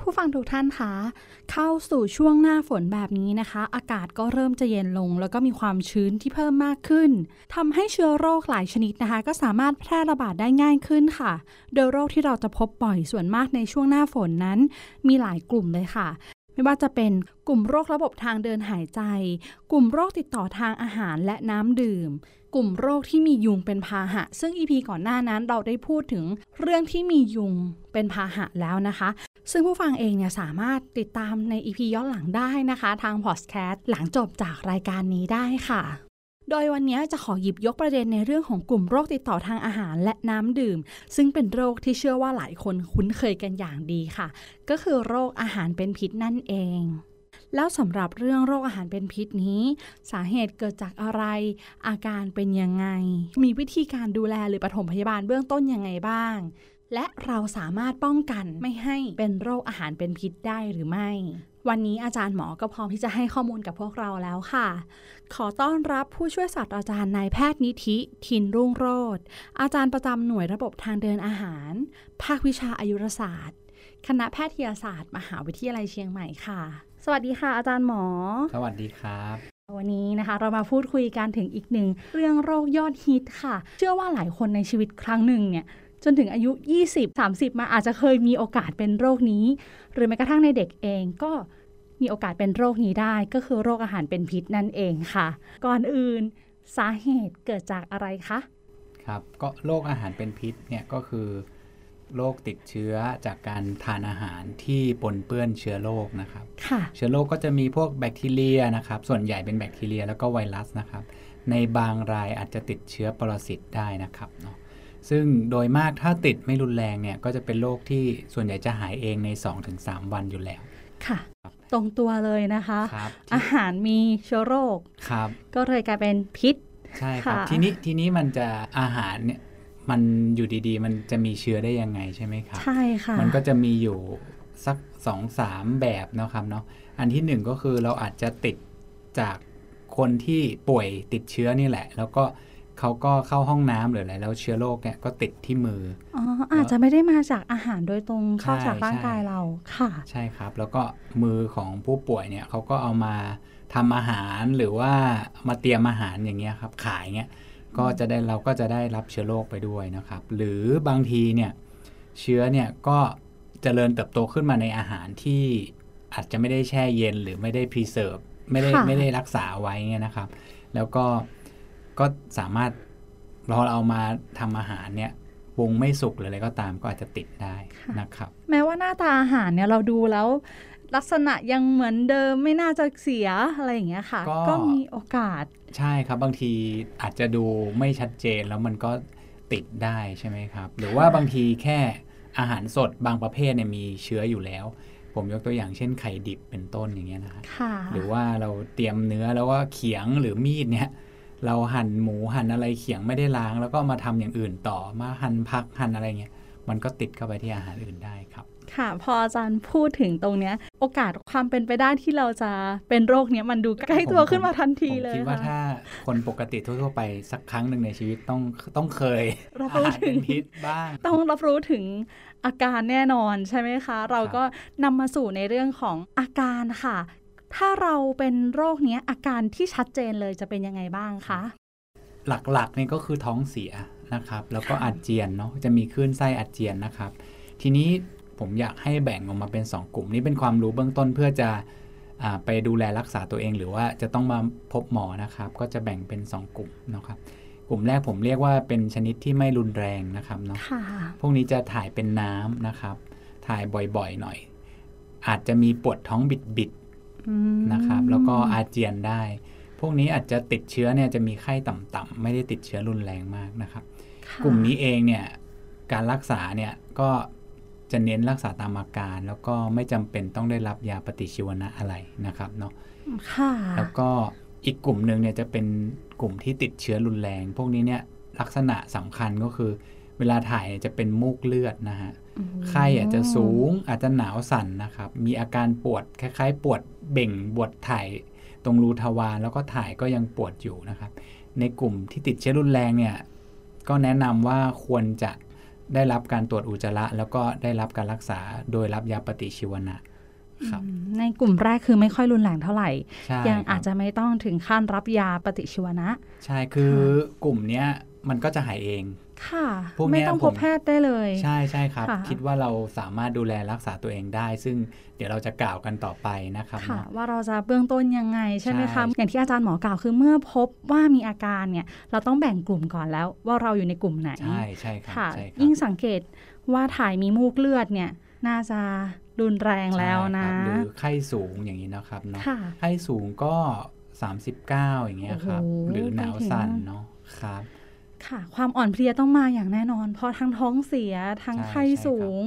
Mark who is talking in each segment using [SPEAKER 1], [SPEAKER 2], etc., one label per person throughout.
[SPEAKER 1] ผู้ฟังทุกท่านคะเข้าสู่ช่วงหน้าฝนแบบนี้นะคะ อากาศก็เริ่มจะเย็นลง แล้วก็มีความชื้นที่เพิ่มมากขึ้นทำให้เชื้อโรคหลายชนิดนะคะ ก็สามารถแพร่ระบาดได้ง่ายขึ้นค่ะ โดยโรคที่เราจะพบบ่อยส่วนมากในช่วงหน้าฝนนั้น มีหลายกลุ่มเลยค่ะไม่ว่าจะเป็นกลุ่มโรคระบบทางเดินหายใจ กลุ่มโรคติดต่อทางอาหารและน้ำดื่ม กลุ่มโรคที่มียุงเป็นพาหะ ซึ่ง EP ก่อนหน้านั้นเราได้พูดถึงเรื่องที่มียุงเป็นพาหะแล้วนะคะ ซึ่งผู้ฟังเองเนี่ยสามารถติดตามใน EP ย้อนหลังได้นะคะ ทางพอดแคสต์หลังจบจากรายการนี้ได้ค่ะโดยวันนี้จะขอหยิบยกประเด็นในเรื่องของกลุ่มโรคติดต่อทางอาหารและน้ำดื่ม ซึ่งเป็นโรคที่เชื่อว่าหลายคนคุ้นเคยกันอย่างดีค่ะ ก็คือโรคอาหารเป็นพิษนั่นเอง แล้วสำหรับเรื่องโรคอาหารเป็นพิษนี้ สาเหตุเกิดจากอะไร อาการเป็นยังไง มีวิธีการดูแลหรือปฐมพยาบาลเบื้องต้นยังไงบ้าง และเราสามารถป้องกันไม่ให้เป็นโรคอาหารเป็นพิษได้หรือไม่ วันนี้อาจารย์หมอก็พร้อมที่จะให้ข้อมูลกับพวกเราแล้วค่ะ ขอต้อนรับผู้ช่วยศาสตราจารย์นายแพทย์นิธิทินรุ่งโรธอาจารย์ประจำหน่วยระบบทางเดินอาหาร ภาควิชาอายุรศาสตร์ คณะแพทยศาสตร์ มหาวิทยาลัยเชียงใหม่ค่ะ สวัสดีค่ะอาจารย์หมอ
[SPEAKER 2] สวัสดีครับ
[SPEAKER 1] วันนี้นะคะเรามาพูดคุยกันถึงอีกหนึ่งเรื่องโรคยอดฮิตค่ะ เชื่อว่าหลายคนในชีวิตครั้งหนึ่งเนี่ย จนถึงอายุ 20 30 มาอาจจะเคยมีโอกาสเป็นโรคนี้ หรือแม้กระทั่งในเด็กเองก็มีโอกาสเป็นโรคนี้ได้ก็คือโรคอาหารเป็นพิษนั่นเองค่ะ ก่อนอื่นสาเหตุเกิดจากอะไรคะ
[SPEAKER 2] ครับก็โรคอาหารเป็นพิษเนี่ยก็คือโรคติดเชื้อจากการทานอาหารที่ปนเปื้อนเชื้อโรคนะครับ
[SPEAKER 1] ค่ะ
[SPEAKER 2] เชื้อโรคก็จะมีพวกแบคทีเรียนะครับ ส่วนใหญ่เป็นแบคทีเรียแล้วก็ไวรัสนะครับ ในบางรายอาจจะติดเชื้อปรสิตได้นะครับเนาะ ซึ่งโดยมากถ้าติดไม่รุนแรงเนี่ยก็จะเป็นโรคที่ส่วนใหญ่จะหายเองใน 2-3 วันอยู่แล้ว
[SPEAKER 1] ค่ะ ตรงตัวเลยนะคะ
[SPEAKER 2] ครับ
[SPEAKER 1] อาหารมีเชื้อโรค
[SPEAKER 2] ครับ
[SPEAKER 1] ก็เลยกลายเป็นพิษ
[SPEAKER 2] ใช่ครับ
[SPEAKER 1] ค่ะ
[SPEAKER 2] ทีนี้ทีนี้มันจะอาหารเนี่ยมันอยู่ดีๆ มันจะมีเชื้อได้ยังไงใช่ไหมครับ
[SPEAKER 1] ใช่ค่ะ
[SPEAKER 2] มันก็จะมีอยู่สักสองสามแบบเนาะครับเนาะอันที่หนึ่งก็คือเราอาจจะติดจากคนที่ป่วยติดเชื้อนี่แหละ แล้วก็ เขาก็เข้าห้องน้ำหรืออะไรแล้วเชื้อโรคเนี่ยก็ติดที่มือ
[SPEAKER 1] อ๋ออาจจะไม่ได้มาจากอาหารโดยตรงเข้า
[SPEAKER 2] ใช่
[SPEAKER 1] จากร่างกาย
[SPEAKER 2] ใช่
[SPEAKER 1] เราค่ะ
[SPEAKER 2] ใช่ครับ แล้วก็มือของผู้ป่วยเนี่ยเขาก็เอามาทำอาหารหรือว่ามาเตรียมอาหารอย่างเงี้ยครับขายเงี้ยก็จะได้เราก็จะได้รับเชื้อโรคไปด้วยนะครับ หรือบางทีเนี่ยเชื้อเนี่ยก็เจริญเติบโตขึ้นมาในอาหารที่อาจจะไม่ได้แช่เย็นหรือไม่ได้ preserve ไม่ได้
[SPEAKER 1] ค่ะ
[SPEAKER 2] ไม่ได้รักษาไว้เนี่ยนะครับ แล้วก็ ก็สามารถเราเอามาทำอาหารเนี่ยปรุงไม่สุกหรืออะไรก็ตามก็อาจจะติดได้นะครับ
[SPEAKER 1] แม้ว่าหน้าตาอาหารเนี่ยเราดูแล้ว ลักษณะยังเหมือนเดิมไม่น่าจะเสียอะไรอย่างเงี้ยค่ะ
[SPEAKER 2] ก็
[SPEAKER 1] ก็มีโอกาส
[SPEAKER 2] ใช่ครับบางทีอาจจะดูไม่ชัดเจนแล้วมันก็ติดได้ใช่ไหมครับ หรือว่าบางทีแค่อาหารสดบางประเภทเนี่ยมีเชื้ออยู่แล้ว ผมยกตัวอย่างเช่นไข่ดิบเป็นต้นอย่างเงี้ยนะครับ
[SPEAKER 1] ค่ะ
[SPEAKER 2] หรือว่าเราเตรียมเนื้อแล้วว่าเขียงหรือมีดเนี่ย เราหั่นหมูหั่นอะไรเขียงไม่ได้ล้าง แล้วก็มาทำอย่างอื่นต่อมาหั่นผักหั่นอะไรเงี้ยมันก็ติดเข้าไปที่อาหารอื่นได้ครับ
[SPEAKER 1] ค่ะ พออาจารย์พูดถึงตรงเนี้ย โอกาสความเป็นไปได้ที่เราจะเป็นโรคเนี้ยมันดูใกล้ตัวขึ้นมาทันที
[SPEAKER 2] ผม
[SPEAKER 1] เลย
[SPEAKER 2] คิดว่า
[SPEAKER 1] ค่ะ
[SPEAKER 2] ถ้าคนปกติทั่วๆไปสักครั้งหนึ่งในชีวิตต้องต้องเคย
[SPEAKER 1] รับ
[SPEAKER 2] อา
[SPEAKER 1] รู้
[SPEAKER 2] หาร
[SPEAKER 1] ถึ
[SPEAKER 2] เป็
[SPEAKER 1] ง
[SPEAKER 2] นพิษบ้าง
[SPEAKER 1] ต้องรับรู้ถึงอาการแน่นอนใช่ไหมคะ เราก็นำมาสู่ในเรื่องของอาการค่ะ ถ้าเราเป็นโรคเนี้ยอาการที่ชัดเจนเลยจะเป็นยังไงบ้างคะ
[SPEAKER 2] หลักๆนี่ก็คือท้องเสียนะครับ แล้วก็อาเจียนเนาะจะมีคลื่นไส้อาเจียนนะครับ ทีนี้ผมอยากให้แบ่งออกมาเป็น 2 กลุ่ม นี้เป็นความรู้เบื้องต้นเพื่อจะอ่าไปดูแลรักษาตัวเอง หรือว่าจะต้องมาพบหมอนะครับ ก็จะแบ่งเป็น 2 กลุ่มนะครับกลุ่มแรกผมเรียกว่าเป็นชนิดที่ไม่รุนแรงนะครับเนาะ
[SPEAKER 1] ค่ะ
[SPEAKER 2] พวกนี้จะถ่ายเป็นน้ำนะครับ ถ่ายบ่อยๆหน่อย อาจจะมีปวดท้องบิดๆ
[SPEAKER 1] อืม
[SPEAKER 2] นะครับ แล้วก็อาเจียนได้ พวกนี้อาจจะติดเชื้อเนี่ยจะมีไข้ต่ำๆไม่ได้ติดเชื้อรุนแรงมากนะครับ
[SPEAKER 1] ค่ะ
[SPEAKER 2] กลุ่มนี้เองเนี่ยการรักษาเนี่ยก็จะเน้นรักษาตามอาการ แล้วก็ไม่จำเป็นต้องได้รับยาปฏิชีวนะอะไรนะครับเนาะ
[SPEAKER 1] ค่ะ
[SPEAKER 2] แล้วก็อีกกลุ่มหนึ่งเนี่ยจะเป็นกลุ่มที่ติดเชื้อรุนแรง พวกนี้เนี่ยลักษณะสำคัญก็คือ เวลาถ่ายเนี่ยจะเป็นมูกเลือดนะฮะ
[SPEAKER 1] อืม
[SPEAKER 2] ไข้อาจจะสูงอาจจะหนาวสั่นนะครับ มีอาการปวดคล้ายๆ ปวดเบ่งปวดถ่ายตรงรูทวารแล้วก็ถ่ายก็ยังปวดอยู่นะครับ ในกลุ่มที่ติดเชื้อรุนแรงเนี่ยก็แนะนำว่าควรจะได้รับการตรวจอุจจาระ แล้วก็ได้รับการรักษาโดยรับยาปฏิชีวนะครับ
[SPEAKER 1] อืมในกลุ่มแรกคือไม่ค่อยรุนแรงเท่าไหร่
[SPEAKER 2] ใช่
[SPEAKER 1] ยัง
[SPEAKER 2] ครับ
[SPEAKER 1] อาจจะไม่ต้องถึงขั้นรับยาปฏิชีวนะ
[SPEAKER 2] ใช่คือกลุ่มเนี้ย มันก็จะหายเอง
[SPEAKER 1] ค่ะ
[SPEAKER 2] พวกเนี้
[SPEAKER 1] ไม่
[SPEAKER 2] ย
[SPEAKER 1] ต้อง
[SPEAKER 2] ผ
[SPEAKER 1] พ
[SPEAKER 2] ม
[SPEAKER 1] บแพทย์ได้เลย
[SPEAKER 2] ใช่ใช่ครับ
[SPEAKER 1] ค่ะ
[SPEAKER 2] คิดว่าเราสามารถดูแลรักษาตัวเองได้ ซึ่งเดี๋ยวเราจะกล่าวกันต่อไปนะครับ
[SPEAKER 1] ค่ะ
[SPEAKER 2] เนาะ
[SPEAKER 1] ว่าเราจะเบื้องต้นยังไงใช่ไหม
[SPEAKER 2] ใช่
[SPEAKER 1] คะ อย่างที่อาจารย์หมอกล่าวคือเมื่อพบว่ามีอาการเนี่ย เราต้องแบ่งกลุ่มก่อนแล้วว่าเราอยู่ในกลุ่มไหน
[SPEAKER 2] ใช่ใช่ครับ
[SPEAKER 1] ค่ะ
[SPEAKER 2] ใช่ครับ
[SPEAKER 1] ยิ่งสังเกตว่าถ่ายมีมูกเลือดเนี่ยน่าจะรุนแรงแล้วนะ
[SPEAKER 2] ใช่ครับหรือไข้สูงอย่างนี้นะครับเนาะ
[SPEAKER 1] ค่ะ
[SPEAKER 2] ไข้สูงก็ 39 อย่างเงี้ยครับ
[SPEAKER 1] โอ้โห
[SPEAKER 2] หรือหนาวสั่น
[SPEAKER 1] ไปถึง
[SPEAKER 2] เนาะครับ
[SPEAKER 1] ค่ะ ความอ่อนเพลียต้องมาอย่างแน่นอน เพราะทั้งท้องเสียทั้ง
[SPEAKER 2] ใช่
[SPEAKER 1] ไข้
[SPEAKER 2] ใช่ครับ
[SPEAKER 1] สูง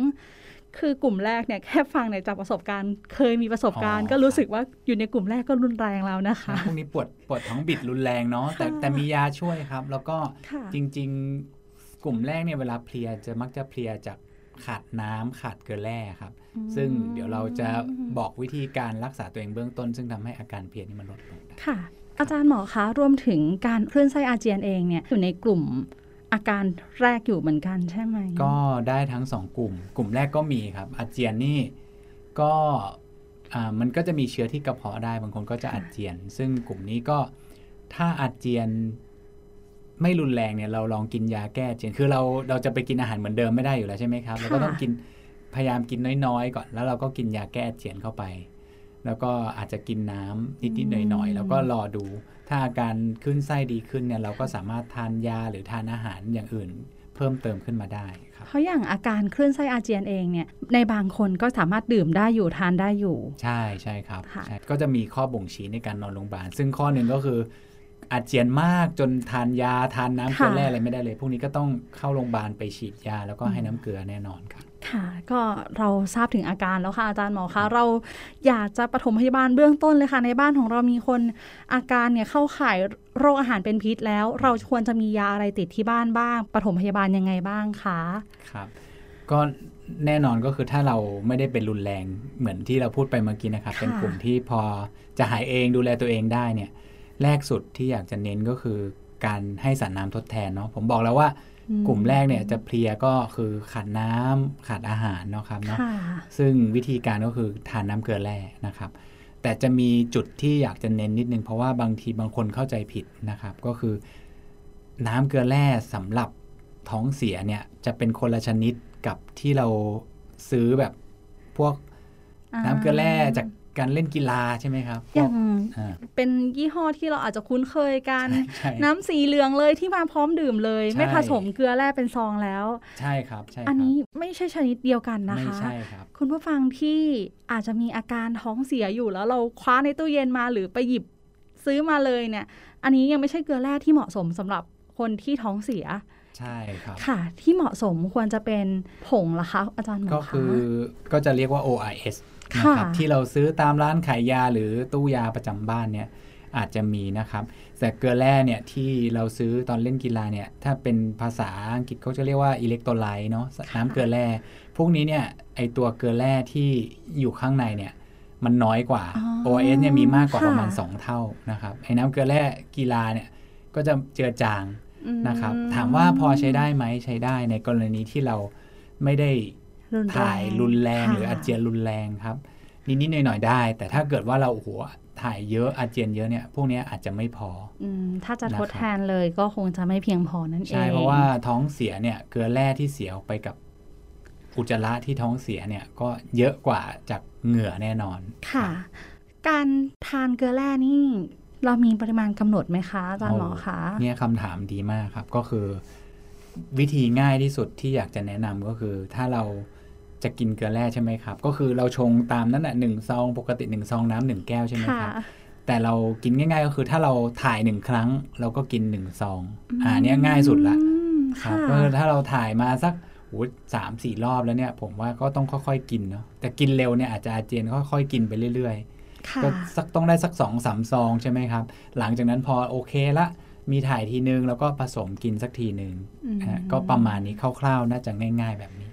[SPEAKER 1] คือกลุ่มแรกเนี่ยแค่ฟังเนี่ยจากประสบการณ์ เคยมีประสบการณ์
[SPEAKER 2] อ๋อ
[SPEAKER 1] ก็รู้สึกว่าอยู่ในกลุ่มแรกก็รุนแรงแล้วนะคะ
[SPEAKER 2] พวกนี้ปวดปวดท้องบิดรุนแรงเนาะแต่
[SPEAKER 1] ค่ะ
[SPEAKER 2] แต่มียาช่วยครับ แล้วก็
[SPEAKER 1] ค่ะ
[SPEAKER 2] จริง ๆ กลุ่มแรกเนี่ยเวลาเพลียจะมักจะเพลียจากขาดน้ำขาดเกลือแร่ครับ ซึ่งเดี๋ยวเราจะบอกวิธีการรักษาตัวเองเบื้องต้น ซึ่งทำให้อาการเพลียนี่มันลดลงได้
[SPEAKER 1] ค่ะ อาจารย์หมอคะรวมถึงการคลื่นไส้อาเจียนเองเนี่ยอยู่ในกลุ่มอาการแรกอยู่เหมือนกันใช่ไหม
[SPEAKER 2] ก็ได้ทั้งสองกลุ่ม กลุ่มแรกก็มีครับ อาเจียนนี่ก็มันก็จะมีเชื้อที่กระเพาะได้บางคนก็จะอาเจียน ซึ่งกลุ่มนี้ก็ถ้าอาเจียนไม่รุนแรงเนี่ยเราลองกินยาแก้อาเจียนคือเราเราจะไปกินอาหารเหมือนเดิมไม่ได้อยู่แล้วใช่ไหมครับเราก็ต้องกินพยายามกินน้อยๆ ก่อน แล้วเราก็กินยาแก้อาเจียนเข้าไป แล้วก็อาจจะกินน้ำนิดๆหน่อยๆ แล้วก็รอดู ถ้าอาการขึ้นไส้ดีขึ้นเนี่ยเราก็สามารถทานยาหรือทานอาหารอย่างอื่นเพิ่มเติมขึ้นมาได้ครับ
[SPEAKER 1] เพราะอย่างอาการคลื่นไส้อาเจียนเองเนี่ยในบางคนก็สามารถดื่มได้อยู่ทานได้อยู่
[SPEAKER 2] ใช่ใช่ครับ
[SPEAKER 1] ค่ะ
[SPEAKER 2] ใช่ก็จะมีข้อบ่งชี้ในการนอนโรงพยาบาล ซึ่งข้อหนึ่งก็คืออาเจียนมากจนทานยาทานน้ำเกลือแร่อะไรไม่ได้เลย พวกนี้ก็ต้องเข้าโรงพยาบาลไปฉีดยาแล้วก็ให้น้ำเกลือแน่นอนครับ
[SPEAKER 1] ค่ะก็เราทราบถึงอาการแล้วค่ะอาจารย์หมอคะเราอยากจะปฐมพยาบาลเบื้องต้นเลยค่ะ ในบ้านของเรามีคนอาการเนี่ยเข้าข่ายโรคอาหารเป็นพิษแล้ว เราควรจะมียาอะไรติดที่บ้านบ้างปฐมพยาบาลยังไงบ้างคะ
[SPEAKER 2] ครับ ก็แน่นอนก็คือถ้าเราไม่ได้เป็นรุนแรงเหมือนที่เราพูดไปเมื่อกี้นะครับ
[SPEAKER 1] ค่ะ
[SPEAKER 2] เป็นกลุ่มที่พอจะหายเองดูแลตัวเองได้เนี่ยแรกสุดที่อยากจะเน้นก็คือการให้สารน้ำทดแทนเนาะผมบอกแล้วว่า
[SPEAKER 1] อืม
[SPEAKER 2] กลุ่มแรกเนี่ยจะเพลียก็คือขาดน้ำขาดอาหารเนาะครับเนาะ
[SPEAKER 1] ค่ะ
[SPEAKER 2] ซึ่งวิธีการก็คือทานน้ำเกลือแร่นะครับ แต่จะมีจุดที่อยากจะเน้นนิดนึงเพราะว่าบางทีบางคนเข้าใจผิดนะครับ ก็คือน้ำเกลือแร่สำหรับท้องเสียเนี่ยจะเป็นคนละชนิดกับที่เราซื้อแบบพวกน้ำเกลือแร่จาก การเล่นกีฬาใช่ไหมครับพ
[SPEAKER 1] อ
[SPEAKER 2] ว
[SPEAKER 1] ย่ากง
[SPEAKER 2] อ่า
[SPEAKER 1] เป็นยี่ห้อที่เราอาจจะคุ้นเคยกัน
[SPEAKER 2] ใช่
[SPEAKER 1] น้ำสีเหลืองเลยที่มาพร้อมดื่มเลย
[SPEAKER 2] ใช่
[SPEAKER 1] ไม่ผสมเกลือแร่เป็นซองแล้ว
[SPEAKER 2] ใช่ครับใช่ครับ
[SPEAKER 1] อันนี้ไม่ใช่ชนิดเดียวกันนะ
[SPEAKER 2] ไม่
[SPEAKER 1] คะ
[SPEAKER 2] ใช่ครับ
[SPEAKER 1] คุณผู้ฟังที่อาจจะมีอาการท้องเสียอยู่แล้วเราคว้าในตู้เย็นมาหรือไปหยิบซื้อมาเลยเนี่ย อันนี้ยังไม่ใช่เกลือแร่ที่เหมาะสมสำหรับคนที่ท้องเสีย
[SPEAKER 2] ใช่ครับ
[SPEAKER 1] ค่ะ ที่เหมาะสมควรจะเป็นผงละคะ อาจารย์หมอ
[SPEAKER 2] ก็
[SPEAKER 1] คะ
[SPEAKER 2] คือก็จะเรียกว่า ORS นะ
[SPEAKER 1] ค่ะ
[SPEAKER 2] ครับที่เราซื้อตามร้านขายยาหรือตู้ยาประจำบ้านเนี่ยอาจจะมีนะครับแต่เกลือแร่เนี่ยที่เราซื้อตอนเล่นกีฬาเนี่ยถ้าเป็นภาษาอังกฤษเขาจะเรียกว่าอิเล็กโทรไลต์เนาะน้ำเกลือแร่พวกนี้เนี่ยไอตัวเกลือแร่ที่อยู่ข้างในเนี่ยมันน้อยกว่า
[SPEAKER 1] อ๋อ
[SPEAKER 2] ORS เนี่ยมีมากกว่าประมาณ
[SPEAKER 1] ค่ะ
[SPEAKER 2] 2เท่านะครับไอ้น้ำเกลือแร่กีฬาเนี่ยก็จะเจือจาง
[SPEAKER 1] อืม
[SPEAKER 2] นะครับถามว่าพอใช้ได้ไหมใช้ได้ในกรณีที่เราไม่ได้
[SPEAKER 1] รุนแรง
[SPEAKER 2] ถ่ายรุนแรง
[SPEAKER 1] ค่ะ
[SPEAKER 2] หรืออาเจียนรุนแรงครับนิดๆหน่อยๆได้ แต่ถ้าเกิดว่าเราโอ้โหถ่ายเยอะอาเจียนเยอะเนี่ยพวกเนี้ยอาจจะไม่พอ
[SPEAKER 1] อืมถ้าจะ
[SPEAKER 2] นะครับ
[SPEAKER 1] ทดแทนเลยก็คงจะไม่เพียงพอนั่นเอง
[SPEAKER 2] ใช่เพราะว่าท้องเสียเนี่ยเกลือแร่ที่เสียออกไปกับอุจจาระที่ท้องเสียเนี่ยก็เยอะกว่าจากเหงื่อแน่นอน
[SPEAKER 1] ค่ะ การทานเกลือแร่นี่เรามีปริมาณกำหนดไหมคะอาจารย์หมอคะ
[SPEAKER 2] เนี่ยคำถามดีมากครับก็คือ วิธีง่ายที่สุดที่อยากจะแนะนำก็คือ ถ้าเรา จะกินเกลือแร่ใช่ไหมครับ ก็คือเราชงตามนั้นแหะหนึ่งซองปกติหนึ่งซองน้ำหนึ่งแก้วใช่ไหม
[SPEAKER 1] ค่ะ
[SPEAKER 2] ครับแต่เรากินง่าย ๆ ก็คือถ้าเราถ่ายหนึ่งครั้ง เราก็กินหนึ่งซองอ่าเนี่ยง่ายสุดละ
[SPEAKER 1] อืม
[SPEAKER 2] ครับ
[SPEAKER 1] ค่ะ
[SPEAKER 2] ก็คือถ้าเราถ่ายมาสักโอ้สามสี่รอบแล้วเนี่ย ผมว่าก็ต้องค่อยๆกินเนาะแต่กินเร็วเนี่ยอาจจะอาเจียนค่อยๆกินไปเรื่อยๆ
[SPEAKER 1] ค่ะ
[SPEAKER 2] ก็สักต้องได้สักสองสามซองใช่ไหมครับ หลังจากนั้นพอโอเคละมีถ่ายทีนึงแล้วก็ผสมกินสักทีหนึ่ง
[SPEAKER 1] อืม
[SPEAKER 2] นะฮะก็ประมาณนี้คร่าวๆน่าจะง่าย ๆ แบบนี้ครับ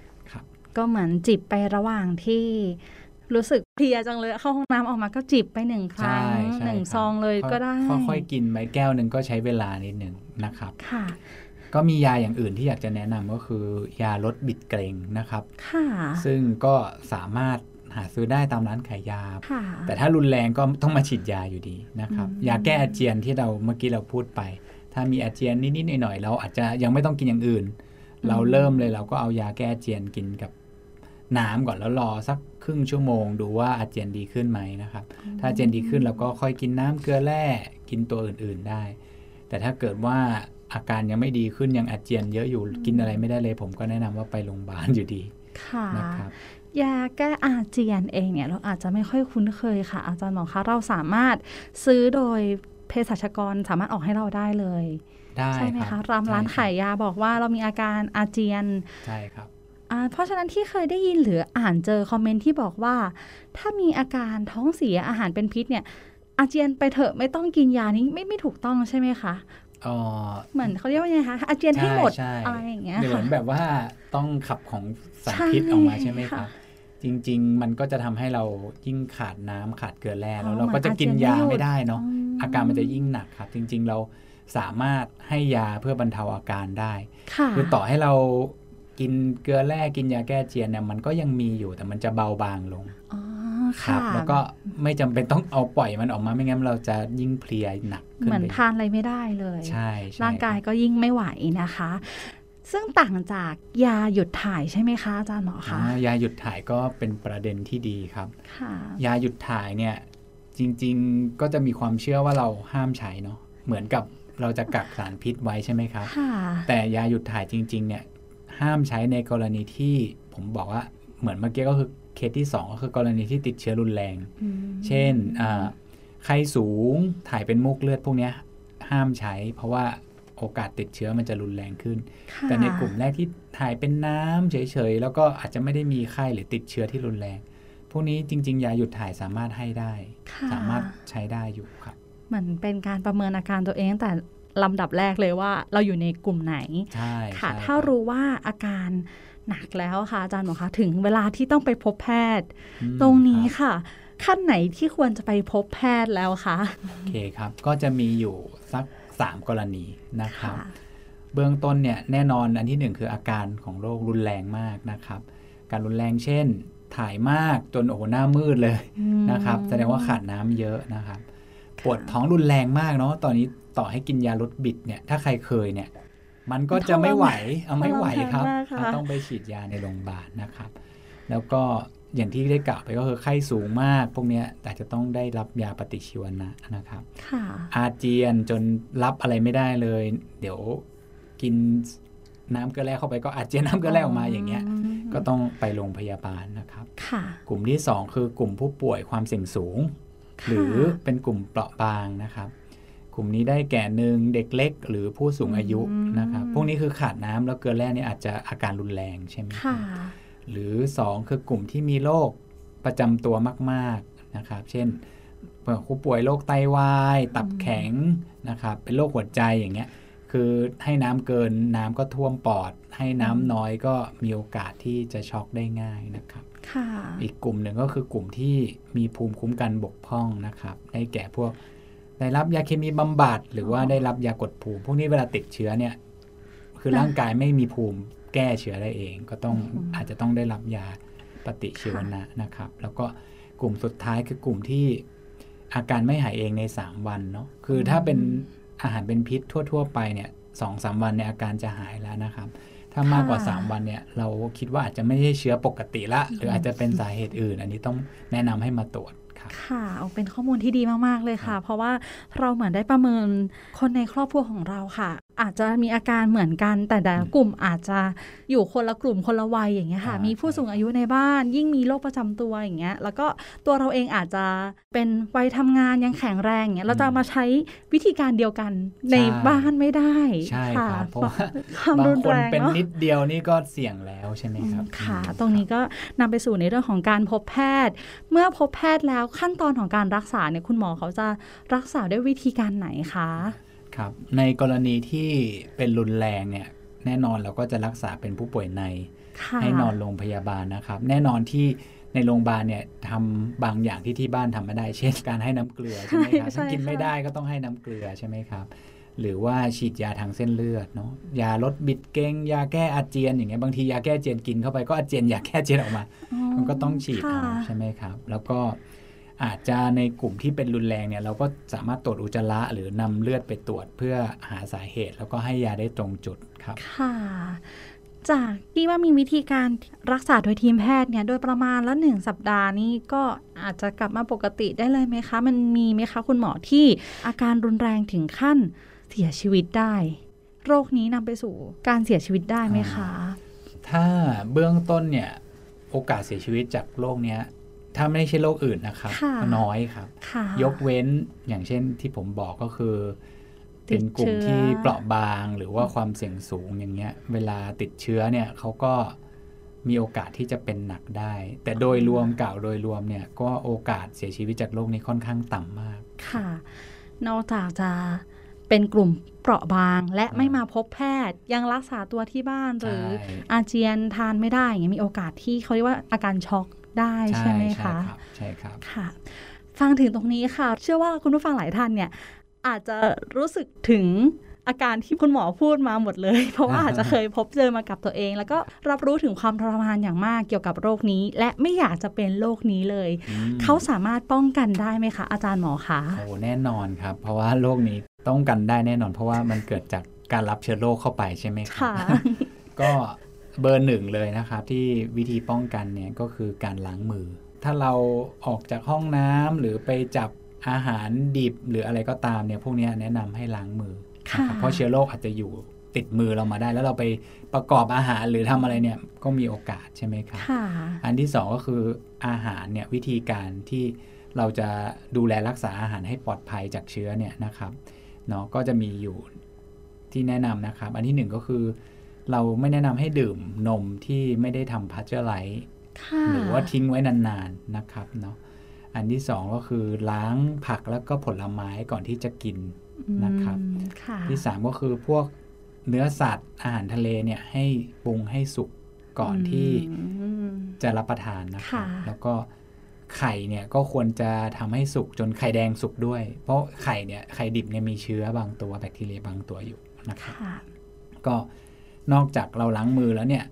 [SPEAKER 1] ก็เหมือนจิบไประหว่างที่รู้สึกเพลียจังเลยเข้าห้องน้ำออกมาก็จิบไปหนึ่งครั้ง
[SPEAKER 2] ใช่ใช่
[SPEAKER 1] หนึ่ง
[SPEAKER 2] ครับ
[SPEAKER 1] ซองเลยก็ได้
[SPEAKER 2] ค่อยๆกินไปแก้วหนึ่งก็ใช้เวลานิดหนึ่งนะครับ
[SPEAKER 1] ค่ะ
[SPEAKER 2] ก็มียาอย่างอื่นที่อยากจะแนะนำก็คือ ยาลดบิดเกร็งนะครับ
[SPEAKER 1] ค่ะ
[SPEAKER 2] ซึ่งก็สามารถหาซื้อได้ตามร้านขายยา
[SPEAKER 1] ค่ะ
[SPEAKER 2] แต่ถ้ารุนแรงก็ต้องมาฉีดยาอยู่ดีนะครับ
[SPEAKER 1] อืม
[SPEAKER 2] ยาแก้อาเจียนที่เราเมื่อกี้เราพูดไป ถ้ามีอาเจียนนิดๆหน่อยๆเราอาจจะยังไม่ต้องกินอย่างอื่น เราเริ่มเลยเราก็เอายาแก้อาเจียนกินกับ น้ำก่อนแล้วรอสักครึ่งชั่วโมง ดูว่าอาเจียนดีขึ้นไหมนะครับ ถ้าอาเจียนดีขึ้นเราก็ค่อยกินน้ำเกลือแร่กินตัวอื่นๆได้ แต่ถ้าเกิดว่าอาการยังไม่ดีขึ้นยังอาเจียนเยอะอยู่กินอะไรไม่ได้เลย ผมก็แนะนำว่าไปโรงพยาบาลอยู่ดี
[SPEAKER 1] ค่ะ
[SPEAKER 2] นะครับ
[SPEAKER 1] ยาแก้อาเจียนเองเนี่ยเราอาจจะไม่ค่อยคุ้นเคยค่ะ อาจารย์หมอคะเราสามารถซื้อโดยเภสัชกรสามารถออกให้เราได้เลย
[SPEAKER 2] ได้
[SPEAKER 1] ใช่ไหม
[SPEAKER 2] รั
[SPEAKER 1] คะ
[SPEAKER 2] บ
[SPEAKER 1] รามร้าน
[SPEAKER 2] ใช่
[SPEAKER 1] ขายยาบอกว่าเรามีอาการอาเจียน
[SPEAKER 2] ใช่ครับ
[SPEAKER 1] อ่า เพราะฉะนั้นที่เคยได้ยินหรืออ่านเจอคอมเมนต์ที่บอกว่า ถ้ามีอาการท้องเสียอาหารเป็นพิษเนี่ยอาเจียนไปเถอะไม่ต้องกินยานี้ไม่ไม่ถูกต้องใช่ไหมคะ
[SPEAKER 2] อ๋อ
[SPEAKER 1] เหมือนเขาเรียกว่าไงคะอาเจียนให้หมด
[SPEAKER 2] ใช่
[SPEAKER 1] อะไรอย่างเงี้ย
[SPEAKER 2] เหมือ
[SPEAKER 1] ค่ะ
[SPEAKER 2] นแบบว่าต้องขับของสาร
[SPEAKER 1] ใช่
[SPEAKER 2] พิษออกมาใช่ไหมครับ
[SPEAKER 1] ค่ะ
[SPEAKER 2] จริง ๆ มันก็จะทำให้เรายิ่งขาดน้ำขาดเกลือแร่
[SPEAKER 1] อ๋
[SPEAKER 2] แล้
[SPEAKER 1] อ
[SPEAKER 2] วเราก็จะกิน
[SPEAKER 1] เหมือน
[SPEAKER 2] ยา
[SPEAKER 1] อาเจียนไม่หยุด
[SPEAKER 2] ไม่ได้เนาะ
[SPEAKER 1] อืม
[SPEAKER 2] อาการมันจะยิ่งหนักครับ จริง ๆ เราสามารถให้ยาเพื่อบรรเทาอาการได้
[SPEAKER 1] ค่ะ
[SPEAKER 2] คือต่อให้เรา กินเกลือแร่กินยาแก้เจียนเนี่ยมันก็ยังมีอยู่แต่มันจะเบาบางลง
[SPEAKER 1] อ๋อ
[SPEAKER 2] ครั
[SPEAKER 1] ค่ะ
[SPEAKER 2] บแล้วก็ไม่จำเป็นต้องเอาปล่อยมันออกมาไม่งั้นเราจะยิ่งเพลียหนักขึ้น
[SPEAKER 1] เหมือน
[SPEAKER 2] ไป
[SPEAKER 1] ทานอะไรไม่ได้เลย
[SPEAKER 2] ใช่ใช่
[SPEAKER 1] ร่างกาย
[SPEAKER 2] ครับ
[SPEAKER 1] ก็ยิ่งไม่ไหวนะคะ ซึ่งต่างจากยาหยุดถ่ายใช่ไหมคะอาจารย์หมอคะ
[SPEAKER 2] อ่ายาหยุดถ่ายก็เป็นประเด็นที่ดีครับ
[SPEAKER 1] ค่ะ
[SPEAKER 2] ยาหยุดถ่ายเนี่ยจริง ๆก็จะมีความเชื่อว่าเราห้ามใช้เนาะเหมือนกับเราจะกักสารพิษไว้ใช่ไหมครับ
[SPEAKER 1] ค่ะ
[SPEAKER 2] แต่ยาหยุดถ่ายจริง ๆ เนี่ย ห้ามใช้ในกรณีที่ผมบอกว่าเหมือนเมื่อกี้ก็คือเคสที่ 2 ก็คือกรณีที่ติดเชื้อรุนแรง
[SPEAKER 1] อืม
[SPEAKER 2] เช่นอ่าไข้สูงถ่ายเป็นมูกเลือดพวกเนี้ยห้ามใช้ เพราะว่าโอกาสติดเชื้อมันจะรุนแรงขึ้น
[SPEAKER 1] ค่ะ
[SPEAKER 2] แต่ในกลุ่มแรกที่ถ่ายเป็นน้ำเฉยๆ แล้วก็อาจจะไม่ได้มีไข้หรือติดเชื้อที่รุนแรง พวกนี้จริง ๆ ยาหยุดถ่ายสามารถให้ได้
[SPEAKER 1] ค่ะ
[SPEAKER 2] สามารถใช้ได้อยู่ครับ
[SPEAKER 1] เหมือนเป็นการประเมินอาการตัวเองตั้งแต่ ลำดับแรกเลยว่าเราอยู่ในกลุ่มไหน
[SPEAKER 2] ใช่
[SPEAKER 1] ค่ะ
[SPEAKER 2] ใช่
[SPEAKER 1] ถ้า
[SPEAKER 2] บ
[SPEAKER 1] รู้ว่าอาการหนักแล้วค่ะอาจารย์หมอคะถึงเวลาที่ต้องไปพบแพทย์
[SPEAKER 2] อืม
[SPEAKER 1] ตรงนี้
[SPEAKER 2] ครับ
[SPEAKER 1] ค่ะ ขั้นไหนที่ควรจะไปพบแพทย์แล้วคะ
[SPEAKER 2] โอเคครับ ก็จะมีอยู่สัก 3 กรณีนะครับ
[SPEAKER 1] ค่ะ
[SPEAKER 2] เบื้องต้นเนี่ยแน่นอนอันที่หนึ่งคืออาการของโรครุนแรงมากนะครับ การรุนแรงเช่น ถ่ายมากจนโอ้โหหน้ามืดเลย
[SPEAKER 1] อืม
[SPEAKER 2] นะครับ แสดงว่าขาดน้ำเยอะนะครับ ปวดท้องรุนแรงมากเนาะตอนนี้ ต่อให้กินยาลดบิดเนี่ยถ้าใครเคยเนี่ย มันก็จะไม่ไหวเอาไม่ไหวครับ
[SPEAKER 1] ทรมานมากค่ะ
[SPEAKER 2] ต้องไปฉีดยาในโรงพยาบาลนะครับ แล้วก็อย่างที่ได้กล่าวไปก็คือไข้สูงมาก พวกเนี้ยแต่จะต้องได้รับยาปฏิชีวนะนะครับ
[SPEAKER 1] ค่ะ
[SPEAKER 2] อาเจียนจนรับอะไรไม่ได้เลย เดี๋ยวกินน้ำเกลือแร่เข้าไปก็อาเจียนน้ำเกลือแร่ออกมาอย่างเงี้ย ก็ต้องไปโรงพยาบาลนะครับ
[SPEAKER 1] ค่ะ
[SPEAKER 2] กลุ่มที่ 2 คือกลุ่มผู้ป่วยความเสี่ยงสูง
[SPEAKER 1] ค่ะ
[SPEAKER 2] หรือเป็นกลุ่มเปราะบางนะครับ กลุ่มนี้ได้แก่หนึ่งเด็กเล็ก หรือผู้สูงอายุนะครับพวกนี้คือขาดน้ำแล้วเกลือแร่เนี่ยอาจจะอาการรุนแรงใช่ไหมครั
[SPEAKER 1] ค่ะ
[SPEAKER 2] บหรือ 2 คือกลุ่มที่มีโรคประจำตัวมาก ๆนะครับ เช่นผู้ป่วยโรคไตวาย ตับแข็งนะครับ เป็นโรคหัวใจอย่างเงี้ย คือให้น้ำเกินน้ำก็ท่วมปอด ให้น้ำน้อยก็มีโอกาสที่จะช็อกได้ง่ายนะครับ
[SPEAKER 1] ค่ะ
[SPEAKER 2] อีกกลุ่มหนึ่งก็คือกลุ่มที่มีภูมิคุ้มกันบกพร่องนะครับ ได้แก่พวก ได้รับยาเคมีบำบัดหรือว่าได้รับยากดภูมิ พวกนี้เวลาติดเชื้อเนี่ย คือร่างกายไม่มีภูมิแก้เชื้อได้เอง ก็ต้อง
[SPEAKER 1] อืม
[SPEAKER 2] อาจจะต้องได้รับยาปฏิชีวนะนะครับ แล้วก็กลุ่มสุดท้ายคือกลุ่มที่อาการไม่หายเองใน 3 วันเนาะคือถ้าเป็นอาหารเป็นพิษทั่ว ๆ ไปเนี่ยสองสามวันเนี่ยอาการจะหายแล้วนะครับ ถ้ามากกว่า
[SPEAKER 1] ค่ะ
[SPEAKER 2] 3วันเนี่ยเราคิดว่าอาจจะไม่ใช่เชื้อปกติละ หรืออาจจะเป็นสาเหตุอื่น อันนี้ต้องแนะนำให้มาตรวจ ครับ
[SPEAKER 1] ค่ะเอาเป็นข้อมูลที่ดีมากๆเลยค่ะ เพราะว่าเราเหมือนได้ประเมินคนในครอบครัวของเราค่ะ อาจจะมีอาการเหมือนกัน แต่แต่ละกลุ่มอาจจะอยู่คนละกลุ่มคนละวัยอย่างเงี้ยค่ะ
[SPEAKER 2] อ่ามี
[SPEAKER 1] มีผู้สูงอายุในบ้าน ยิ่งมีโรคประจำตัวอย่างเงี้ย แล้วก็ตัวเราเองอาจจะเป็นวัยทำงานยังแข็งแรงอย่างเงี้ยเราจะมาใช้วิธีการเดียวกันในบ้านไม่ได้
[SPEAKER 2] ใช่ครับเพราะว่า
[SPEAKER 1] ความ
[SPEAKER 2] บาง
[SPEAKER 1] รุน
[SPEAKER 2] คน
[SPEAKER 1] แรง
[SPEAKER 2] เป็น
[SPEAKER 1] เนาะ
[SPEAKER 2] นิดเดียวนี่ก็เสี่ยงแล้วใช่ไหมครับ
[SPEAKER 1] ค่ะ
[SPEAKER 2] อืม
[SPEAKER 1] ตรงนี้ก็นำไปสู่ในเรื่องของการพบแพทย์ เมื่อพบแพทย์แล้วขั้นตอนของการรักษาเนี่ยคุณหมอเขาจะรักษาด้วยวิธีการไหนคะ
[SPEAKER 2] ครับในกรณีที่เป็นรุนแรงเนี่ยแน่นอนเราก็จะรักษาเป็นผู้ป่วยใน
[SPEAKER 1] ค่ะ
[SPEAKER 2] ให้นอนโรงพยาบาลนะครับ แน่นอนที่ในโรงพยาบาลเนี่ยทำบางอย่างที่ที่บ้านทำไม่ได้ เช่น การให้น้ำเกลือใช่ไหมครับ
[SPEAKER 1] ใช่
[SPEAKER 2] ถ้ากิน
[SPEAKER 1] ค่ะ
[SPEAKER 2] ไม่ได้ก็ต้องให้น้ำเกลือใช่ไหมครับ หรือว่าฉีดยาทางเส้นเลือดเนาะยาลดบิดเกงยาแก้อาเจียนอย่างเงี้ยบางทียาแก้อาเจียนกินเข้าไปก็อาเจียนยาแก้อาเจียนออกมา มันก็ต้องฉีด
[SPEAKER 1] ค่ะ
[SPEAKER 2] เอาใช่ไหมครับ แล้วก็ อาจจะในกลุ่มที่เป็นรุนแรงเนี่ยเราก็สามารถตรวจอุจจาระหรือนำเลือดไปตรวจเพื่อหาสาเหตุ แล้วก็ให้ยาได้ตรงจุดครับ
[SPEAKER 1] ค่ะ จากที่ว่ามีวิธีการรักษาโดยทีมแพทย์เนี่ยโดยประมาณละหนึ่งสัปดาห์นี้ก็อาจจะกลับมาปกติได้เลยไหมคะ มันมีไหมคะคุณหมอที่อาการรุนแรงถึงขั้นเสียชีวิตได้ โรคนี้นำไปสู่การเสียชีวิตได้ไหมคะ
[SPEAKER 2] ถ้าเบื้องต้นเนี่ยโอกาสเสียชีวิตจากโรคเนี้ย ถ้าไม่ใช่โรคอื่นนะครับ
[SPEAKER 1] ค่ะ
[SPEAKER 2] น้อยครับ
[SPEAKER 1] ค่ะ
[SPEAKER 2] ยกเว้นอย่างเช่นที่ผมบอกก็คือ
[SPEAKER 1] ติ
[SPEAKER 2] เป็
[SPEAKER 1] ด
[SPEAKER 2] นกลุ่ม
[SPEAKER 1] เชื้อ
[SPEAKER 2] ที่เปราะบางหรือว่าความเสี่ยงสูงอย่างเงี้ย เวลาติดเชื้อเนี่ยเขาก็มีโอกาสที่จะเป็นหนักได้ แต่โดยรวมกล่าวโดยรวมเนี่ยก็โอกาสเสียชีวิตจากโรคนี้ค่อนข้างต่ำมาก
[SPEAKER 1] ค่ะ นอกจากจะเป็นกลุ่มเปราะบางและไม่มาพบแพทย์ยังรักษาตัวที่บ้านหรือ
[SPEAKER 2] ใช่
[SPEAKER 1] อาเจียนทานไม่ได้อย่างเงี้ยมีโอกาสที่เขาเรียกว่าอาการช็อก ได้ใช่ไหมคะ
[SPEAKER 2] รับใช่ครับ
[SPEAKER 1] ค่ะ ฟังถึงตรงนี้ค่ะ เชื่อว่าคุณผู้ฟังหลายท่านเนี่ย อาจจะรู้สึกถึงอาการที่คุณหมอพูดมาหมดเลย เพราะว่าอาจจะเคยพบเจอมากับตัวเอง แล้วก็รับรู้ถึงความทรมานอย่างมากเกี่ยวกับโรคนี้ และไม่อยากจะเป็นโรคนี้เลย
[SPEAKER 2] อืม
[SPEAKER 1] เขาสามารถป้องกันได้ไหมคะ อาจารย์หมอคะ
[SPEAKER 2] โอ้แน่นอนครับ เพราะว่าโรคนี้ต้องกันได้แน่นอน เพราะว่ามันเกิดจากการรับเชื้อโรคเข้าไปใช่ไหมครั
[SPEAKER 1] ค่ะ
[SPEAKER 2] ก็ เบอร์หนึ่งเลยนะครับที่วิธีป้องกันเนี่ยก็คือการล้างมือ ถ้าเราออกจากห้องน้ำหรือไปจับอาหารดิบหรืออะไรก็ตามเนี่ยพวกเนี้ยแนะนำให้ล้างมือนะครับ
[SPEAKER 1] ค่ะ
[SPEAKER 2] เพราะเชื้อโรคอาจจะอยู่ติดมือเรามาได้ แล้วเราไปประกอบอาหารหรือทำอะไรเนี่ยก็มีโอกาสใช่ไหมครับ
[SPEAKER 1] ค่ะ
[SPEAKER 2] อันที่สองก็คืออาหารเนี่ยวิธีการที่เราจะดูแลรักษาอาหารให้ปลอดภัยจากเชื้อเนี่ยนะครับเนาะก็จะมีอยู่ที่แนะนำนะครับ อันที่หนึ่งก็คือ เราไม่แนะนำให้ดื่มนมที่ไม่ได้ทำ pasteurize
[SPEAKER 1] ค่ะ
[SPEAKER 2] หรือว่าทิ้งไว้นานๆนะครับเนาะอันที่สองก็คือล้างผักแล้วก็ผลไม้ก่อนที่จะกินนะครับ
[SPEAKER 1] อืมค่ะ
[SPEAKER 2] ที่สามก็คือพวกเนื้อสัตว์อาหารทะเลเนี่ยให้ปรุงให้สุกก่อนที่
[SPEAKER 1] อืม
[SPEAKER 2] จะรับประทานนะครับ
[SPEAKER 1] ค่ะ
[SPEAKER 2] แล้วก็ไข่เนี่ยก็ควรจะทำให้สุกจนไข่แดงสุกด้วย เพราะไข่เนี่ยไข่ดิบเนี่ยมีเชื้อบางตัวแบคทีเรียบางตัวอยู่นะครับ
[SPEAKER 1] ค่ะ
[SPEAKER 2] ก็ นอกจากเราล้างมือแล้วเนี่ย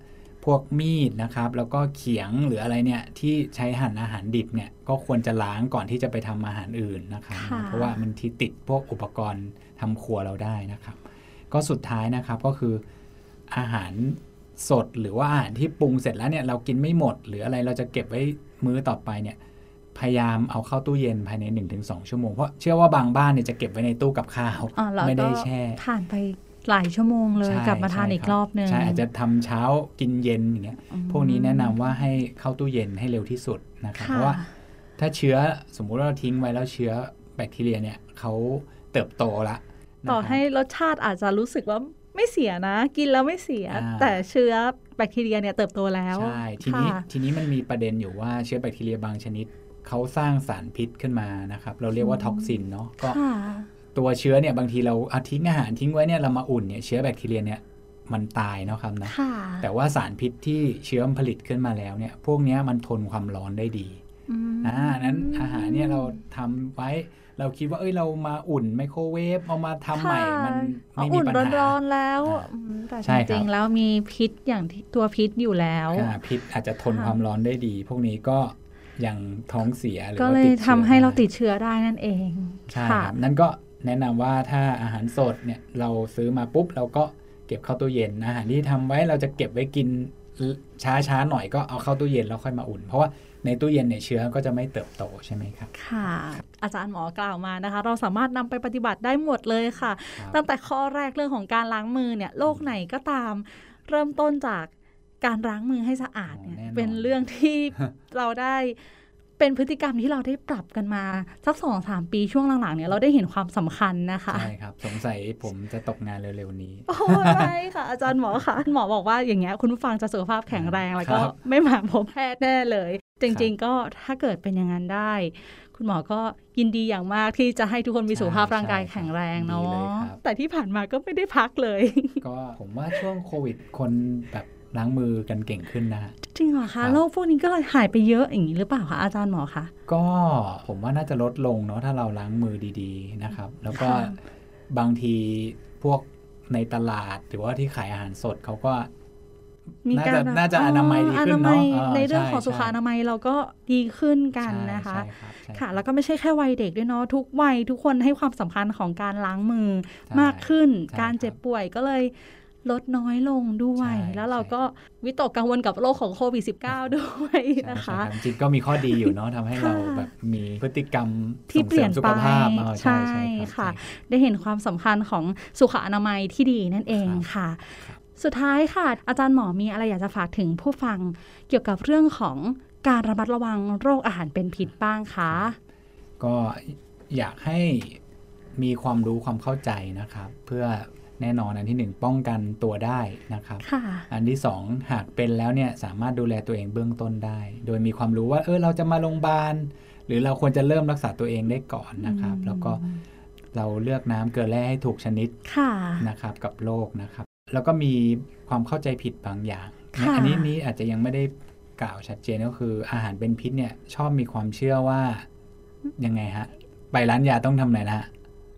[SPEAKER 2] พวกมีดนะครับแล้วก็เขียงหรืออะไรเนี่ยที่ใช้หั่นอาหารดิบเนี่ยก็ควรจะล้างก่อนที่จะไปทำอาหารอื่นนะครับ
[SPEAKER 1] ค่ะ
[SPEAKER 2] เพราะว่ามันที่ติดพวกอุปกรณ์ทำครัวเราได้นะครับ ก็สุดท้ายนะครับก็คืออาหารสดหรือว่าอาหารที่ปรุงเสร็จแล้วเนี่ยเรากินไม่หมด หรืออะไรเราจะเก็บไว้มื้อต่อไปเนี่ยพยายามเอาเข้าตู้เย็นภายใน 1-2 ชั่วโมง เพราะเชื่อว่าบางบ้านเนี่ยจะเก็บไว้ในตู้กับข้าว
[SPEAKER 1] อ่าแล้ว
[SPEAKER 2] ไม่ได้
[SPEAKER 1] ก็
[SPEAKER 2] แช่
[SPEAKER 1] ผ่านไป หลายชั่วโมงเลย
[SPEAKER 2] ใช่
[SPEAKER 1] กลับมาทาน
[SPEAKER 2] ใช่
[SPEAKER 1] อีก
[SPEAKER 2] ค
[SPEAKER 1] รอบนึง
[SPEAKER 2] ใช่อาจจะทำเช้ากินเย็นอย่างเงี้ย
[SPEAKER 1] อืม
[SPEAKER 2] พวกนี้แนะนำว่าให้เข้าตู้เย็นให้เร็วที่สุดนะครับ
[SPEAKER 1] ค่ะ
[SPEAKER 2] เพราะว่าถ้าเชื้อสมมุติว่าเราทิ้งไว้แล้วเชื้อแบคทีเรียเนี่ยเขาเติบโตละนะครับ
[SPEAKER 1] ต่อให้รสชาติอาจจะรู้สึกว่าไม่เสียนะ กินแล้วไม่เสีย
[SPEAKER 2] อ่า
[SPEAKER 1] แต่เชื้อแบคทีเรียเนี่ยเติบโตแล้ว
[SPEAKER 2] ใช่ทีนี้
[SPEAKER 1] ค่ะ
[SPEAKER 2] ทีนี้มันมีประเด็นอยู่ว่าเชื้อแบคทีเรียบางชนิดเขาสร้างสารพิษขึ้นมานะครับ เราเรียกว่า toxin เนาะก็
[SPEAKER 1] ค่ะ
[SPEAKER 2] ตัวเชื้อเนี่ยบางทีเราเอาทิ้งอาหารทิ้งไว้เนี่ยเรามาอุ่นเนี่ยเชื้อแบคทีเรียเนี่ยมันตายเนาะครับนะ
[SPEAKER 1] ค่ะ
[SPEAKER 2] แต่ว่าสารพิษที่เชื้อมันผลิตขึ้นมาแล้วเนี่ย พวกเนี้ยมันทนความร้อนได้ดี
[SPEAKER 1] อืม
[SPEAKER 2] อ่านั้นอาหารเนี่ยเราทำไว้ เราคิดว่าเอ้ยเรามาอุ่นไมโครเวฟเอามาทำใหม่
[SPEAKER 1] ค่ะ
[SPEAKER 2] มัน
[SPEAKER 1] เอา
[SPEAKER 2] ไม่มี
[SPEAKER 1] อุ่น
[SPEAKER 2] ปัญหา
[SPEAKER 1] ร้อนๆแล้ว
[SPEAKER 2] อ่า
[SPEAKER 1] อืมแต่
[SPEAKER 2] ใช่
[SPEAKER 1] จ
[SPEAKER 2] ครับ
[SPEAKER 1] ริงๆแล้วมีพิษอย่างที่ตัวพิษอยู่แล้ว
[SPEAKER 2] อ่าพิษอาจจะทน
[SPEAKER 1] ค่ะ
[SPEAKER 2] ความร้อนได้ดี พวกนี้ก็ยังท้องเสียหรือ
[SPEAKER 1] ก็
[SPEAKER 2] ว่า
[SPEAKER 1] เลย
[SPEAKER 2] ติด
[SPEAKER 1] ทำ
[SPEAKER 2] เชื้อ
[SPEAKER 1] ให้เรา
[SPEAKER 2] ได้
[SPEAKER 1] ติดเชื้อได้นั่นเอง
[SPEAKER 2] ใช่
[SPEAKER 1] ค่ะ
[SPEAKER 2] ครับนั่นก็ แนะนำว่าถ้าอาหารสดเนี่ยเราซื้อมาปุ๊บเราก็เก็บเข้าตู้เย็นอาหารที่ทำไว้เราจะเก็บไว้กินช้าช้าๆหน่อยก็เอาเข้าตู้เย็นแล้วค่อยมาอุ่น เพราะว่าในตู้เย็นเนี่ยเชื้อก็จะไม่เติบโตใช่ไหมครับ
[SPEAKER 1] ค่ะ อาจารย์หมอกล่าวมานะคะ เราสามารถนำไปปฏิบัติได้หมดเลยค่ะ
[SPEAKER 2] ครับ
[SPEAKER 1] ตั้งแต่ข้อแรกเรื่องของการล้างมือเนี่ยโรคไหนก็ตาม เริ่มต้นจากการล้างมือให้สะอาดเนี่ย
[SPEAKER 2] โอ้แน่นอน
[SPEAKER 1] เป็นเรื่องที่เราได้ เป็นพฤติกรรมที่เราได้ปรับกันมาสักสองสามปีช่วงหลังๆเนี่ยเราได้เห็นความสำคัญนะคะ
[SPEAKER 2] ใช่ครับ สงสัยผมจะตกงานเร็วๆนี้
[SPEAKER 1] โอ้ยไม่ค่ะ อาจารย์หมอค่ะหมอบอกว่าอย่างเงี้ยคุณผู้ฟังจะสุขภาพแข็งแรงแล้วก็
[SPEAKER 2] ครับ
[SPEAKER 1] ไม่มาพบแพทย์แน่เลย จริง ๆ ก็ถ้าเกิดเป็นอย่างนั้นได้ คุณหมอก็ยินดีอย่างมากที่จะให้ทุกคนมีสุขภาพร่างกายแข็งแรงเนา
[SPEAKER 2] ดีเลยะครับ
[SPEAKER 1] แต่ที่ผ่านมาก็ไม่ได้พักเลย
[SPEAKER 2] ก็ผมว่าช่วงโควิดคนแบบ ล้างมือกันเก่งขึ้นนะฮะ
[SPEAKER 1] จริงเหรอ
[SPEAKER 2] ครั
[SPEAKER 1] คะ
[SPEAKER 2] บ
[SPEAKER 1] โรคพวกนี้ก็เลยหายไปเยอะอย่างนี้หรือเปล่าคะอาจารย์หมอคะ
[SPEAKER 2] ก็ผมว่าน่าจะลดลงเนาะถ้าเราล้างมือดีๆนะครับ แล้วก็
[SPEAKER 1] ค่ะ
[SPEAKER 2] บางทีพวกในตลาดหรือว่าที่ขายอาหารสดเขาก็
[SPEAKER 1] มี
[SPEAKER 2] น่า
[SPEAKER 1] การ
[SPEAKER 2] จะน่าจะอนามัยดีขึ้น
[SPEAKER 1] อนามัย
[SPEAKER 2] เนาะ
[SPEAKER 1] ในเรื่อง
[SPEAKER 2] ใช่
[SPEAKER 1] ของสุข
[SPEAKER 2] ใช่
[SPEAKER 1] อนามัยเราก็ดีขึ้นกันนะคะ
[SPEAKER 2] ใช่ใช่รับใช่
[SPEAKER 1] ค่ะ แล้วก็ไม่ใช่แค่วัยเด็กด้วยเนาะทุกวัยทุกคนให้ความสำคัญของการล้างมือ
[SPEAKER 2] ใช่
[SPEAKER 1] มากขึ้น
[SPEAKER 2] ใช่
[SPEAKER 1] การเจ็บ
[SPEAKER 2] ครับ
[SPEAKER 1] ป่วยก็เลย ลดน้อยลงด้วย
[SPEAKER 2] ใช่
[SPEAKER 1] แล้วเรา
[SPEAKER 2] ใช่
[SPEAKER 1] ก็วิตกกังวลกับโรคของโควิด -19 ด้วย
[SPEAKER 2] ใช่
[SPEAKER 1] นะคะ
[SPEAKER 2] ใช่รับจริงๆก็มีข้อดีอยู่เนาะทำให้เรา
[SPEAKER 1] ค่ะ
[SPEAKER 2] แบบมีพฤติกรรม
[SPEAKER 1] ที่
[SPEAKER 2] ส่ง
[SPEAKER 1] เปลี่ยน
[SPEAKER 2] สริมสุ
[SPEAKER 1] ไป
[SPEAKER 2] ขภาพเออใช่
[SPEAKER 1] ใช่
[SPEAKER 2] ใช่รับ
[SPEAKER 1] ค่ะ
[SPEAKER 2] ใช่
[SPEAKER 1] ได้เห็นความสำคัญของสุขอนามัยที่ดีนั่นเอง
[SPEAKER 2] ครับ
[SPEAKER 1] ค่ะ
[SPEAKER 2] ครับ
[SPEAKER 1] สุดท้ายค่ะ อาจารย์หมอมีอะไรอยากจะฝากถึงผู้ฟังเกี่ยวกับเรื่องของการระมัดระวังโรคอาหารเป็นพิษบ้างคะ
[SPEAKER 2] ก็อยากให้มีความรู้ความเข้าใจนะครับ เพื่อ แน่นอนอันที่หนึ่งป้องกันตัวได้นะครับ
[SPEAKER 1] ค่ะ
[SPEAKER 2] อันที่สองหากเป็นแล้วเนี่ยสามารถดูแลตัวเองเบื้องต้นได้ โดยมีความรู้ว่าเออเราจะมาโรงพยาบาลหรือเราควรจะเริ่มรักษาตัวเองได้ก่อนนะครับ
[SPEAKER 1] อืม
[SPEAKER 2] แล้วก็เราเลือกน้ำเกลือแร่ให้ถูกชนิด
[SPEAKER 1] ค่ะ
[SPEAKER 2] นะครับกับโรคนะครับ แล้วก็มีความเข้าใจผิดบางอย่าง
[SPEAKER 1] ค่ะ
[SPEAKER 2] อันี้นี้อาจจะยังไม่ได้กล่าวชัดเจนก็คืออาหารเป็นพิษเนี่ยชอบมีความเชื่อว่ายังไงฮะไปร้านยาต้องทำไหนนะฮะ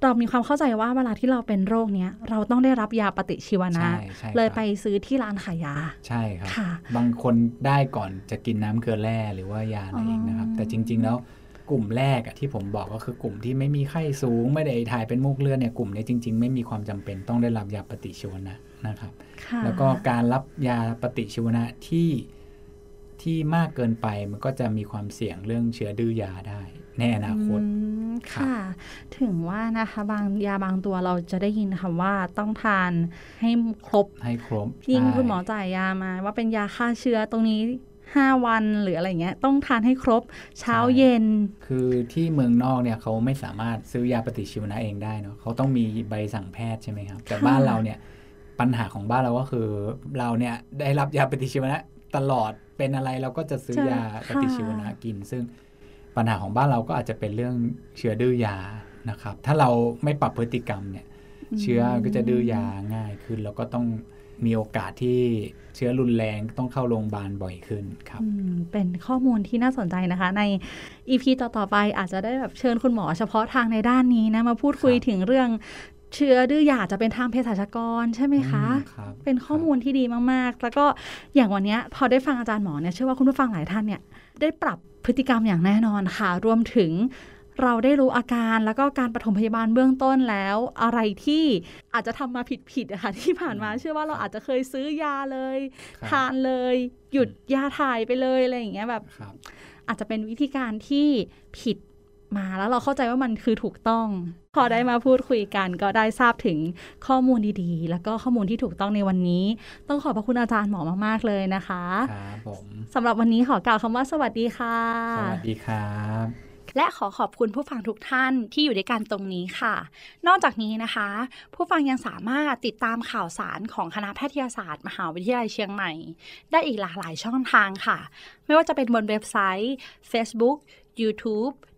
[SPEAKER 1] เรามีความเข้าใจว่าเวลาที่เราเป็นโรคเนี้ยเราต้องได้รับยาปฏิชีวนะ
[SPEAKER 2] ใช่ใช่
[SPEAKER 1] เลย
[SPEAKER 2] ครับ
[SPEAKER 1] ไปซื้อที่ร้านขายยา
[SPEAKER 2] ใช่ครับ
[SPEAKER 1] ค่ะ
[SPEAKER 2] บางคนได้ก่อนจะกินน้ำเกลือแร่หรือว่ายาอะไรเองนะครับ
[SPEAKER 1] อ๋อ
[SPEAKER 2] แต่จริง ๆ แล้วกลุ่มแรกอะที่ผมบอกก็คือกลุ่มที่ไม่มีไข้สูง ไม่ได้ถ่ายเป็นมูกเลือดเนี่ยกลุ่มนี้จริง ๆ ไม่มีความจำเป็นต้องได้รับยาปฏิชีวนะนะครับ
[SPEAKER 1] ค่ะ
[SPEAKER 2] แล้วก็การรับยาปฏิชีวนะที่ที่มากเกินไปมันก็จะมีความเสี่ยงเรื่องเชื้อดื้อยาได้ในอนาคต
[SPEAKER 1] อืม ค่ะ ถึงว่านะคะบางยาบางตัวเราจะได้ยินคำว่าต้องทานให้ครบ
[SPEAKER 2] ให้ครบ
[SPEAKER 1] ยิ่ง
[SPEAKER 2] ใช่
[SPEAKER 1] คุณหมอจ่ายยามา ว่าเป็นยาฆ่าเชื้อตรงนี้5วันหรืออะไรเงี้ยต้องทานให้ครบเช้าเย็น
[SPEAKER 2] คือที่เมืองนอกเนี่ยเขาไม่สามารถซื้อยาปฏิชีวนะเองได้เนาะเขาต้องมีใบสั่งแพทย์ใช่ไหมครับ แต่
[SPEAKER 1] ค่ะ
[SPEAKER 2] บ้านเราเนี่ยปัญหาของบ้านเราก็คือเราเนี่ยได้รับยาปฏิชีวนะตลอดเป็นอะไรเราก็จะซื้อยาปฏิชีวนะกินซึ่ง ปัญหาของบ้านเราก็อาจจะเป็นเรื่องเชื้อดื้อยานะครับ ถ้าเราไม่ปรับพฤติกรรมเนี่ย เชื้อก็จะดื้อยาง่ายขึ้น แล้วก็ต้องมีโอกาสที่เชื้อรุนแรงต้องเข้าโรงพยาบาลบ่อยขึ้นครับ
[SPEAKER 1] อืมเป็นข้อมูลที่น่าสนใจนะคะ ใน EP ต่อ ๆ ไปอาจจะได้แบบเชิญคุณหมอเฉพาะทางในด้านนี้นะ มาพูดคุย
[SPEAKER 2] ครับ
[SPEAKER 1] ถึงเรื่องเชื้อดื้อยาจะเป็นทางเภสัชกรใช่ไหมคะ
[SPEAKER 2] อืมครับ
[SPEAKER 1] เป็นข้อมูลที่ดีมากๆ แล้วก็อย่างวันเนี้ยพอได้ฟังอาจารย์หมอเนี่ยเชื่อว่าคุณผู้ฟังหลายท่านเนี่ย ได้ปรับพฤติกรรมอย่างแน่นอนค่ะ รวมถึงเราได้รู้อาการแล้วก็การปฐมพยาบาลเบื้องต้นแล้ว อะไรที่อาจจะทำมาผิดๆอะค่ะที่ผ่านมาเชื่อว่าเราอาจจะเคยซื้อยาเลย
[SPEAKER 2] ครับ
[SPEAKER 1] ทานเลย หยุดยาถ่ายไปเลยอะไรอย่างเงี้ยแบบ
[SPEAKER 2] ครับ
[SPEAKER 1] อาจจะเป็นวิธีการที่ผิด มาแล้วเราเข้าใจว่ามันคือถูกต้อง พอได้มาพูดคุยกัน ก็ได้ทราบถึงข้อมูลดีๆ แล้วก็ข้อมูลที่ถูกต้องในวันนี้ ต้องขอบพระคุณอาจารย์หมอมากๆเลยนะคะ
[SPEAKER 2] ครับผม
[SPEAKER 1] สำหรับวันนี้ขอกล่าวคำว่าสวัสดีค่ะ
[SPEAKER 2] สวัสดีครับ
[SPEAKER 1] และขอขอบคุณผู้ฟังทุกท่านที่อยู่ด้วยกันตรงนี้ค่ะ นอกจากนี้นะคะ ผู้ฟังยังสามารถติดตามข่าวสารของคณะแพทยศาสตร์ มหาวิทยาลัยเชียงใหม่ ได้อีกหลากหลายช่องทางค่ะ ไม่ว่าจะเป็นบนเว็บไซต์ Facebook YouTube